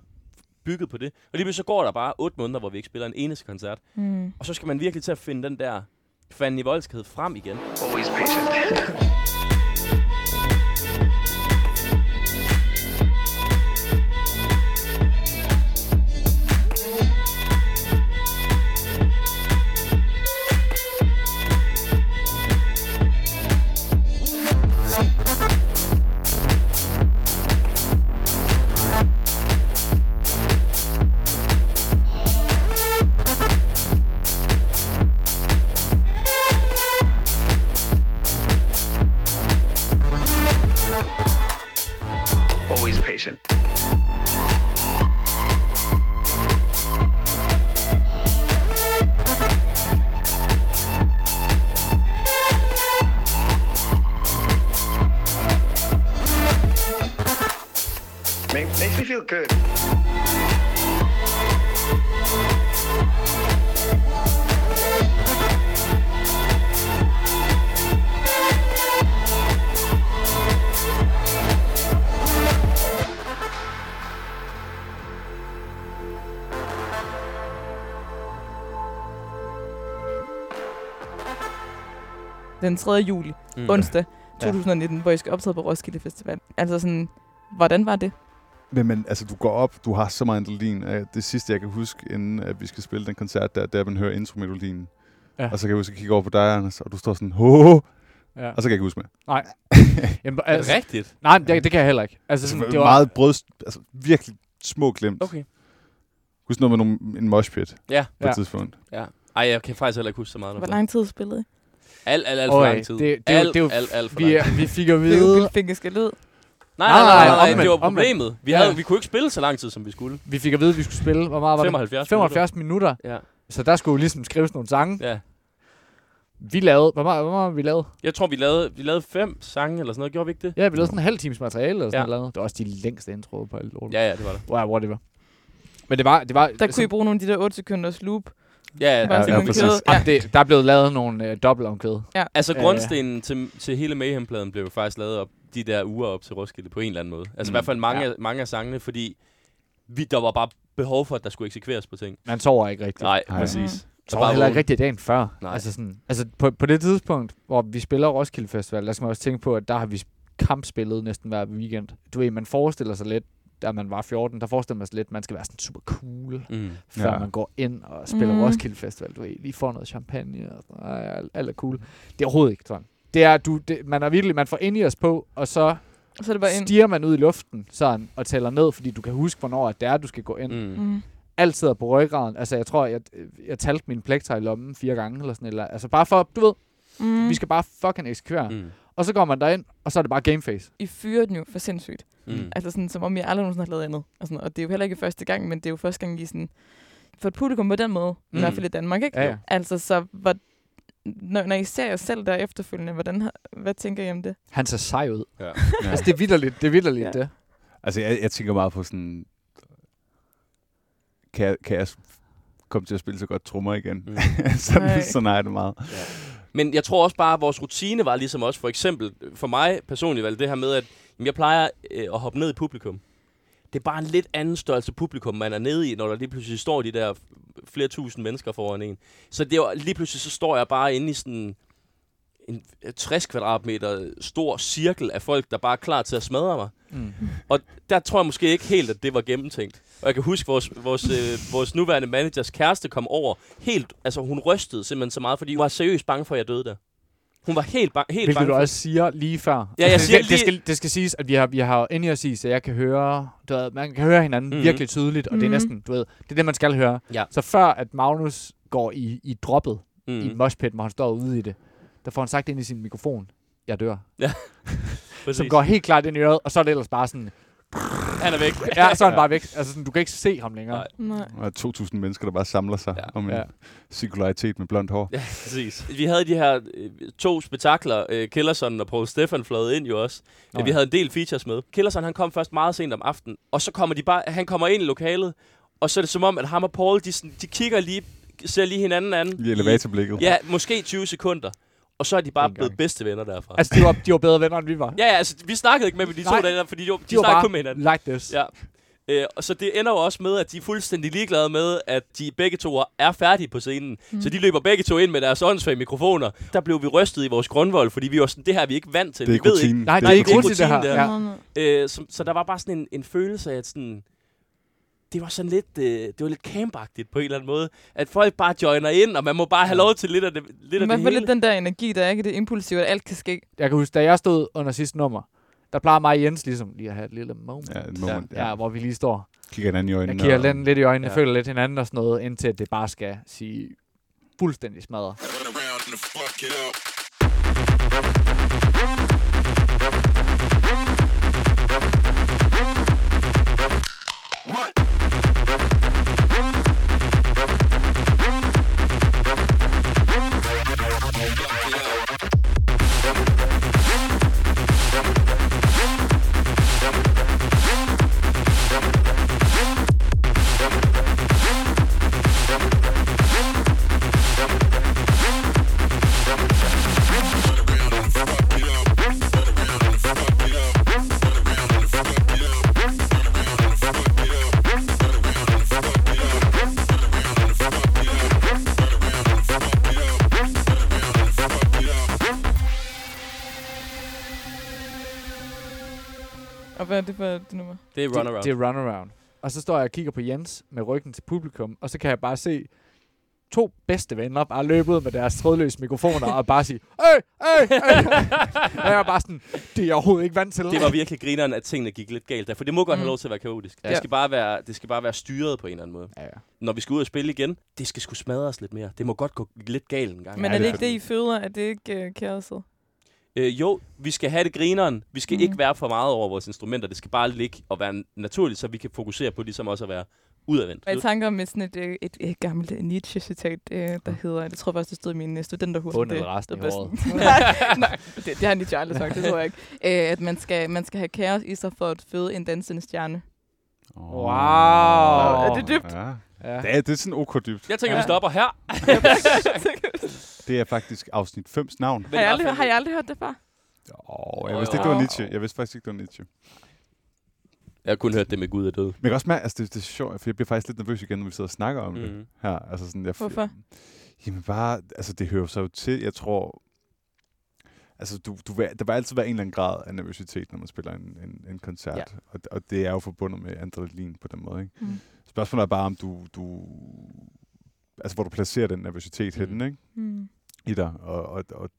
bygget på det. Og lige pludselig så går der bare otte måneder, hvor vi ikke spiller en eneste koncert. Mm. Og så skal man virkelig til at finde den der fanden i voldskhed frem igen. Always patient. Den 3. juli, Mm. onsdag 2019, hvor I skal optræde på Roskilde Festival. Altså sådan, hvordan var det? Men, men altså, du går op, du har så meget adrenalin. Det sidste, jeg kan huske, inden at vi skal spille den koncert, der, der man hører intromelodien. Ja. Ja. Og så kan jeg huske, at kigge over på dig, Anders, og du står sådan, ho, Ja. og så kan jeg ikke huske mere. Nej. Jamen, Er det altså, rigtigt? nej, det, det kan jeg heller ikke. Altså, sådan, Det det var meget brød, altså virkelig små glemt. Okay. Husk noget med nogle, en moshpit Ja. på Ja. et tidspunkt. Ja. Ej, jeg kan faktisk heller ikke huske så meget. Hvor det. lang tid spillede I? Alt, alt, alt for lang tid. det- det er alt, det jo- alt, alt for vi, lang tid. vi fik at Det er jo vide, vildt fik skal ud. Nej, Nej, nej, nej, nej, det var problemet. Vi, Ja. havde, vi kunne ikke spille så lang tid, som vi skulle. vi fik at vide, at vi skulle spille, hvor meget var 75 det? 75 minutter. Ja. Så der skulle jo ligesom skrives nogle sange. ja. Vi lavede, hvor meget, hvor meget vi lavet? Jeg tror, vi lavede, vi lavede fem sange eller sådan noget. Gjorde vi ikke det? Ja, vi lavede sådan en halv times materiale eller sådan Ja. noget. Det var også de længste introer på alt lortet. Ja, ja, det var det. Wow, whatever. Men det var... Det var Der kunne I bruge nogle af de der 8 sekunders loop. Ja, ja, ja, ja, præcis. Ja. Det, der er blevet lavet nogle øh, dobbeltomkvæd. Altså, Ja, grundstenen til, til hele Mayhem-pladen blev jo faktisk lavet op de der uger op til Roskilde på en eller anden måde. Altså Mm. i hvert fald mange, Ja. mange af sangene, fordi vi, der var bare behov for, at der skulle eksekveres på ting. Man sover ikke rigtigt. Nej, Nej. præcis. Mm. Så var heller ikke rigtig dagen før. Nej. Altså, sådan, altså på, på det tidspunkt, hvor vi spiller Roskilde Festival, der skal man også tænke på, at der har vi kampspillet næsten hver weekend. Du ved, man forestiller sig lidt, da man var 14, der forestiller man sig lidt, at man skal være sådan super cool, Mm. før Ja. man går ind og spiller mm. Roskilde Festival. Du ved, lige får noget champagne, og sådan, Ej, alt, er cool. Det er overhovedet ikke sådan. Det er, du, det, man er virkelig, man får ind i os på, og så så det bare ind. stiger man ud i luften sådan, og tæller ned, fordi du kan huske, hvornår at det er, du skal gå ind. Mm. Mm. Alt sidder på ryggraden. Altså, jeg tror, jeg, jeg talte min plekter i lommen fire gange, eller sådan eller Altså, bare for, du ved, mm. vi skal bare fucking eksekvere. Mm. Mm. Og så går man derind, og så er det bare gameface. I fyrer den jo for sindssygt. Mm. Altså sådan, som om I aldrig nogensinde har lavet andet. Og, sådan, og det er jo heller ikke første gang, men det er jo første gang, I sådan... For et publikum på den måde, mm. i Mm. hvert fald i Danmark, ikke? Ja, ja. Altså, så hvor, når, når I ser jer selv der efterfølgende, hvordan, hvad tænker I om det? Han ser sej ud. Ja. Altså, det er vidderligt, det er vidderligt, Ja. ja. det. Altså, jeg, jeg tænker meget på sådan... Kan jeg, kan jeg komme til at spille så godt trommer igen? Mm. sådan, Nej. sådan jeg det meget. Men jeg tror også bare, at vores rutine var ligesom også, for eksempel, for mig personligt, valgte det her med, at jamen, jeg plejer øh, at hoppe ned i publikum. Det er bare en lidt anden størrelse publikum, man er nede i, når der lige pludselig står de der flere tusind mennesker foran en. Så det var, lige pludselig så står jeg bare inde i sådan en 60 kvadratmeter stor cirkel af folk, der bare er klar til at smadre mig. Mm. Og der tror jeg måske ikke helt, at det var gennemtænkt. Og jeg kan huske, vores, vores, øh, vores nuværende managers kæreste kom over helt... Altså, hun rystede simpelthen så meget, fordi hun var seriøst bange for, at jeg døde der. Hun var helt, ba- helt Hvilket bange du for... også siger lige før. Ja, jeg Altså, siger det, lige- det, skal, det skal siges, at vi har, vi har inde i os i, så jeg kan høre, du ved, man kan høre hinanden Mhm. mm-hmm. virkelig tydeligt, og mm-hmm. det er Mhm. næsten, du ved, det er det, man skal høre. Ja. Så før at Magnus går i, i droppet, mm. i Mm, moshpit, hvor han står ude i det, der får han sagt ind i sin mikrofon, jeg dør. præcis. Som går helt klart ind i øret, og så er det ellers bare sådan, Han er væk. ja, så er han bare væk. Altså sådan, du kan ikke se ham længere. Nej. Nej. Og 2.000 mennesker, der bare samler sig Ja. ja. om en Ja. ja. cirkularitet med blondt hår. Ja, præcis. Vi havde de her øh, to spektakler, øh, Killerson og Paul Stefan fløjet ind jo også. Nå Nå, vi ja. havde en del features med. Killerson, han kom først meget sent om aftenen, og så kommer de bare, han kommer ind i lokalet, og så er det som om, at ham og Paul, de, sådan, de kigger lige, ser lige hinanden an. I elevatorblikket. Ja, måske 20 sekunder. Og så er de bare blevet bedste venner derfra. Altså, de var, de var bedre venner, end vi var. ja, ja, altså, vi snakkede ikke med dem de to Nej. dage, der, fordi de, de, de var snakkede bare kun med hinanden. like this. Ja. Øh, og så det ender jo også med, at de er fuldstændig ligeglade med, at de begge to er færdige på scenen. Mm. Så de løber begge to ind med deres åndssvage mikrofoner. Der blev vi rystet i vores grundvold, fordi vi var sådan, det her er vi ikke vant til. Det er vi ved ikke. Nej, det er ikke det er rutigt, det her. det Ja. Øh, så, så der var bare sådan en, en følelse af, at sådan, det var sådan lidt, øh, det var lidt campagtigt på en eller anden måde. At folk bare joiner ind, og man må bare have lov til lidt af det, lidt af Man det får hele. lidt den der energi, der er ikke det impulsive, at alt kan ske. Jeg kan huske, da jeg stod under sidste nummer, der plejer mig og Jens ligesom lige at have et lille moment. Ja, et moment. Ja, Ja. hvor vi lige står. Kigger hinanden i øjnene. Jeg kigger og- lidt, lidt i øjnene, ja. føler lidt hinanden og sådan noget, indtil det bare skal sige fuldstændig smadret. Hvad er det for det nummer? Det er Runaround. Det, det er Runaround. Og så står jeg og kigger på Jens med ryggen til publikum, og så kan jeg bare se to bedste venner bare løbe ud med deres trådløse mikrofoner og bare sige, Øj, øj, øj. og jeg er bare sådan, det er jeg overhovedet ikke vant til. det var virkelig grineren, at tingene gik lidt galt der. For det må godt have Mm. lov til at være kaotisk. Ja. Det, skal bare være, det skal bare være styret på en eller anden måde. Ja, ja. Når vi skal ud og spille igen, det skal sgu smadres lidt mere. Det må godt gå lidt galt en gang. Men er det det ikke det, I føder? Er det ikke uh, kaoset? Øh, jo, vi skal have det grineren. Vi skal mm. ikke være for meget over vores instrumenter. Det skal bare ligge og være naturligt, så vi kan fokusere på ligesom også at være udadvendt. Jeg tænker med sådan et, øh, et, et gammelt øh, Nietzsche-citat, øh, der hedder, jeg tror faktisk, det stod i min studenterhus. Bund det, eller resten det af var året. sådan- nej, det, det har Nietzsche aldrig sagt, det tror jeg ikke. Øh, at man skal, man skal have kaos i sig for at føde en dansende stjerne. Wow. Er det dybt? Ja. Ja. Det er, det er sådan ok dybt. Jeg tænker, Ja. vi stopper her. Det er faktisk afsnit 5's navn. har, jeg aldrig, har jeg aldrig hørt det før? Åh, jeg vidste ikke, det var Nietzsche. Jeg vidste faktisk ikke, det var Nietzsche. Jeg har kun hørt det med Gud er død. Men jeg kan også mærke, altså det, det er sjovt, for jeg bliver faktisk lidt nervøs igen, når vi sidder og snakker om mm. det Mm. her. Altså sådan, jeg, Hvorfor? Jamen bare, altså det hører sig jo til, jeg tror, altså du, du vil, der vil altid være en eller anden grad af nervøsitet, når man spiller en, en, en koncert. Ja. Og, og det er jo forbundet med adrenalin på den måde, ikke? Mm. Spørgsmålet er bare, om du, du altså hvor du placerer den nervøsitet. Mm. henne, ikke? Mm. I dig. Og, og, og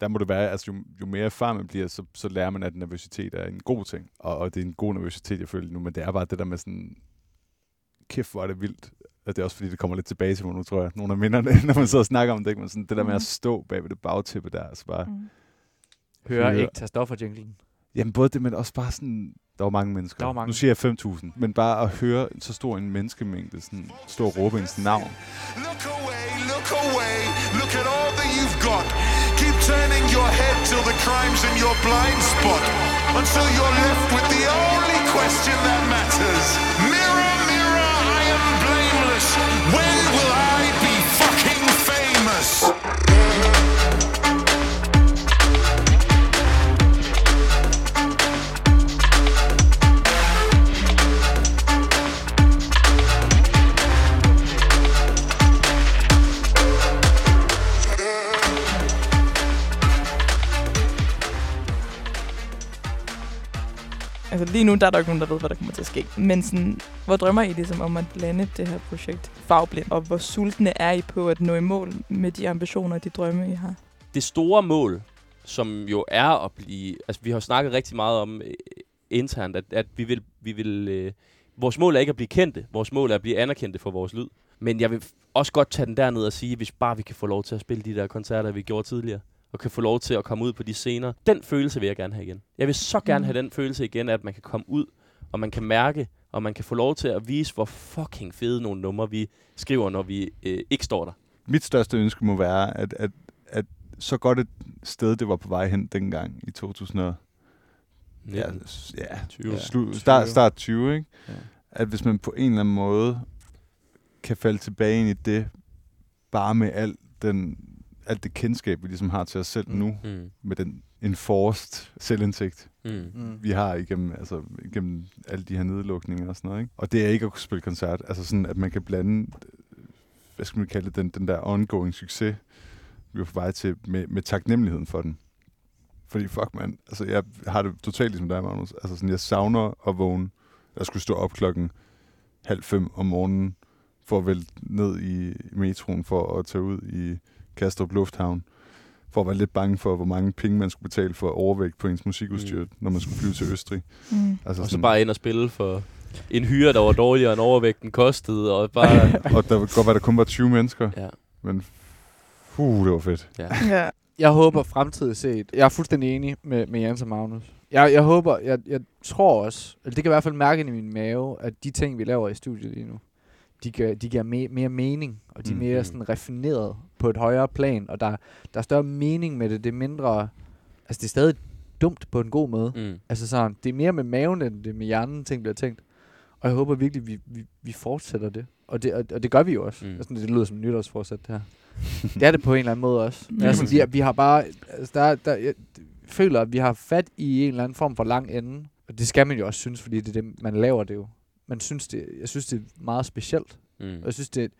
der må det være, altså jo, jo mere erfaren man bliver, så, så lærer man, at nervøsitet er en god ting. Og, og det er en god nervøsitet, jeg føler nu, men det er bare det der med sådan, kæft hvor er det vildt. Og det er også fordi, det kommer lidt tilbage til mig nu, tror jeg. Nogle af minderne, når man sidder og snakker om det, ikke? men sådan, det der med at Mhm. stå bag ved det bagtæppe der, altså bare, Mm. Hører Hører- ikke tage stoffer jinglen. jamen både det, men også bare sådan, der var mange mennesker. Der var mange. Nu siger jeg 5.000, men bare at høre så stor en menneskemængde, sådan, stå og råbe ens navn. Look away, look away, look at all that you've got. Keep turning your head till the crime's in your blind spot. Until you're left with the only question that matters. Lige nu, der er der ikke nogen, der ved, hvad der kommer til at ske. Men sådan, hvor drømmer I ligesom om at lande det her projekt fagblind, Og hvor sultne er I på at nå i mål med de ambitioner og de drømme, I har? Det store mål, som jo er at blive... Altså, vi har snakket rigtig meget om øh, internt, at, at vi vil... Vi vil øh, vores mål er ikke at blive kendte. Vores mål er at blive anerkendte for vores lyd. Men jeg vil også godt tage den derned og sige, hvis bare vi kan få lov til at spille de der koncerter, vi gjorde tidligere, og kan få lov til at komme ud på de scener. Den følelse vil jeg gerne have igen. Jeg vil så gerne Mm. have den følelse igen, at man kan komme ud, og man kan mærke, og man kan få lov til at vise, hvor fucking fede nogle numre vi skriver, når vi øh, ikke står der. Mit største ønske må være, at, at, at så godt et sted, det var på vej hen dengang i 2000 og, ja, 19, s- ja, 20. ja, slu, 20. start, start 20, ikke? Ja. At hvis man på en eller anden måde kan falde tilbage ind i det, bare med al den, alt det kendskab, vi ligesom har til os selv Mm. nu, Mm. med den enforced selvindsigt, Mm. Mm. vi har igennem, altså, igennem alle de her nedlukninger og sådan noget. Ikke? Og det er ikke at kunne spille koncert. Altså sådan, at man kan blande, øh, hvad skal man kalde det, den, den der ongoing succes, vi er på vej til, med, med taknemmeligheden for den. Fordi fuck man, altså jeg har det totalt ligesom dig, Magnus. Altså sådan, jeg savner at vågne. Jeg skulle stå op klokken halv fem om morgenen, for at vælte ned i metroen, for at tage ud i Kastrup Lufthavn, for at være lidt bange for, hvor mange penge man skulle betale for overvægt på ens musikudstyr, mm. når man skulle flyve til Østrig. Mm. Altså Og så bare ind og spille for en hyre, der var dårligere end overvægten kostede, og bare... og der kunne godt være, der kun var 20 mennesker, ja. men uh, det var fedt. Ja. Jeg håber fremtidigt set. Jeg er fuldstændig enig med, med Jens og Magnus. Jeg, jeg håber, jeg, jeg tror også, eller det kan i hvert fald mærke i min mave, at de ting, vi laver i studiet lige nu, de, gør, de giver me, mere mening, og de er Mm. mere Mm. sådan raffineret på et højere plan, og der, der er større mening med det. Det er mindre... Altså, det er stadig dumt på en god måde. Mm. Altså sådan, det er mere med maven, end det er med hjernen, ting bliver tænkt. Og jeg håber virkelig, vi, vi, vi fortsætter det. Og det, og, og det gør vi jo også. Mm. Altså, det lyder som nytårsforsæt, det her. det er det på en eller anden måde også. Mm. Altså, vi, har- vi har bare... Altså, der, der, jeg føler, at vi har fat i en eller anden form for lang ende. Og det skal man jo også synes, fordi det er det, man laver det jo. Man synes det, jeg synes, det er meget specielt. Mm. Og jeg synes, det,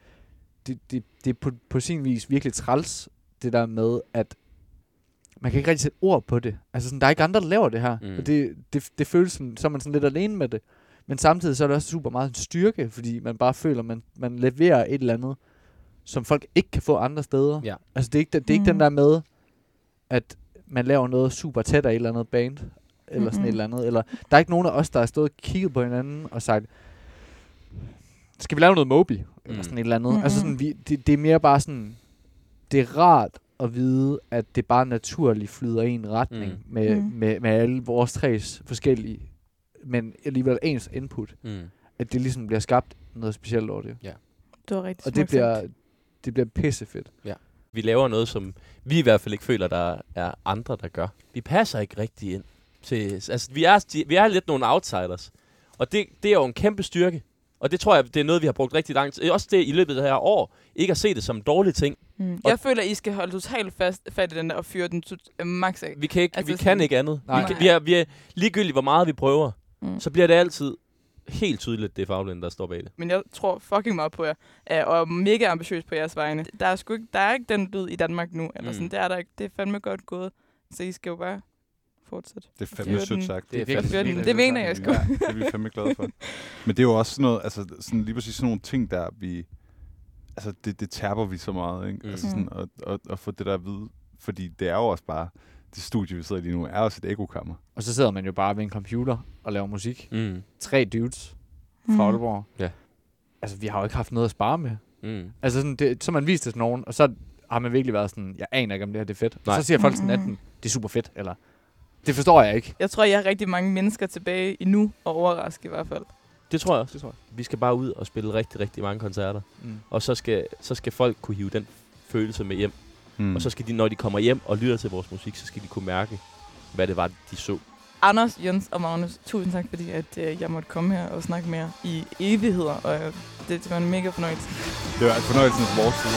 det, det, det er på, på sin vis virkelig træls, det der med, at man kan ikke rigtig sætte ord på det. Altså sådan, der er ikke andre, der laver det her. Mm. Mm. Og det, det, det føles som, så er man sådan lidt alene med det. Men samtidig så er det også super meget en styrke, fordi man bare føler, man, man leverer et eller andet, som folk ikke kan få andre steder. Ja. Altså det er ikke, det, det er ikke Mm. den der med, at man laver noget super tæt af et eller andet band, eller sådan Mhm. et eller andet. Eller, der er ikke nogen af os, der har stået og kigget på hinanden og sagt, skal vi lave noget Moby? Eller Mm. sådan et eller andet. Mhm. Altså sådan, vi, det, det er mere bare sådan, det er rart at vide, at det bare naturligt flyder i en retning Mm. med, Mm. med, med alle vores tres forskellige, men alligevel ens input. Mm. At det ligesom bliver skabt noget specielt over det. Det var rigtig Og det bliver, det bliver pissefedt. Vi laver noget, som vi i hvert fald ikke føler, der er andre, der gør. Vi passer ikke rigtig ind. Til, altså, vi er, vi er lidt nogle outsiders. Og det, det er jo en kæmpe styrke. Og det tror jeg, det er noget, vi har brugt rigtig lang tid. Også det i løbet af det her år. Ikke at se det som en dårlig ting. Mm. og- Jeg føler, I skal holde totalt fast, fat i den der og fyre den øh, max af. Vi kan ikke, Altså vi kan ikke andet. Nej. Vi, kan, vi, er, vi er ligegyldigt, hvor meget vi prøver. Mm. Så bliver det altid helt tydeligt, det er faglænden, der står bag det. Men jeg tror fucking meget på jer, øh, og er mega ambitiøs på jeres vegne. Der er, sgu ikke, der er ikke den lyd i Danmark nu, eller Mm. sådan, det er der ikke. Det er fandme godt gået, så I skal jo bare fortsætte. Det er fandme Fyre sødt sagt. Det er den. fint, Det mener jeg sgu. Ja, det er vi fandme glade for. Men det er jo også sådan noget, altså sådan lige præcis sådan nogle ting, der vi, altså det, det tærper vi så meget, ikke? Mm. Altså sådan at, at, at få det der at vide, fordi det er jo også bare, det studie, vi sidder i lige nu, er også et ekokammer. Og så sidder man jo bare ved en computer og laver musik. Mm. Tre dudes Mm. fra Aalborg. Ja. Altså, vi har jo ikke haft noget at spare med. Mm. Altså, sådan, det, så man vist det til nogen, og så har man virkelig været sådan, jeg aner ikke, om det her det er fedt. Nej. Og så siger folk sådan, Mhm. enten, det er super fedt, eller det forstår jeg ikke. Jeg tror, jeg har rigtig mange mennesker tilbage endnu, og overraske i hvert fald. Det tror jeg også. Det tror jeg. Vi skal bare ud og spille rigtig, rigtig mange koncerter. Mm. Og så skal, så skal folk kunne hive den følelse med hjem. Mm. Og så skal de, når de kommer hjem og lytter til vores musik, så skal de kunne mærke, hvad det var, de så. Anders, Jens og Magnus, tusind tak, fordi at, øh, jeg måtte komme her og snakke med jer i evigheder. Og øh, det, det var en mega fornøjelse. det var fornøjelsen vores side.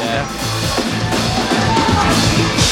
Ja.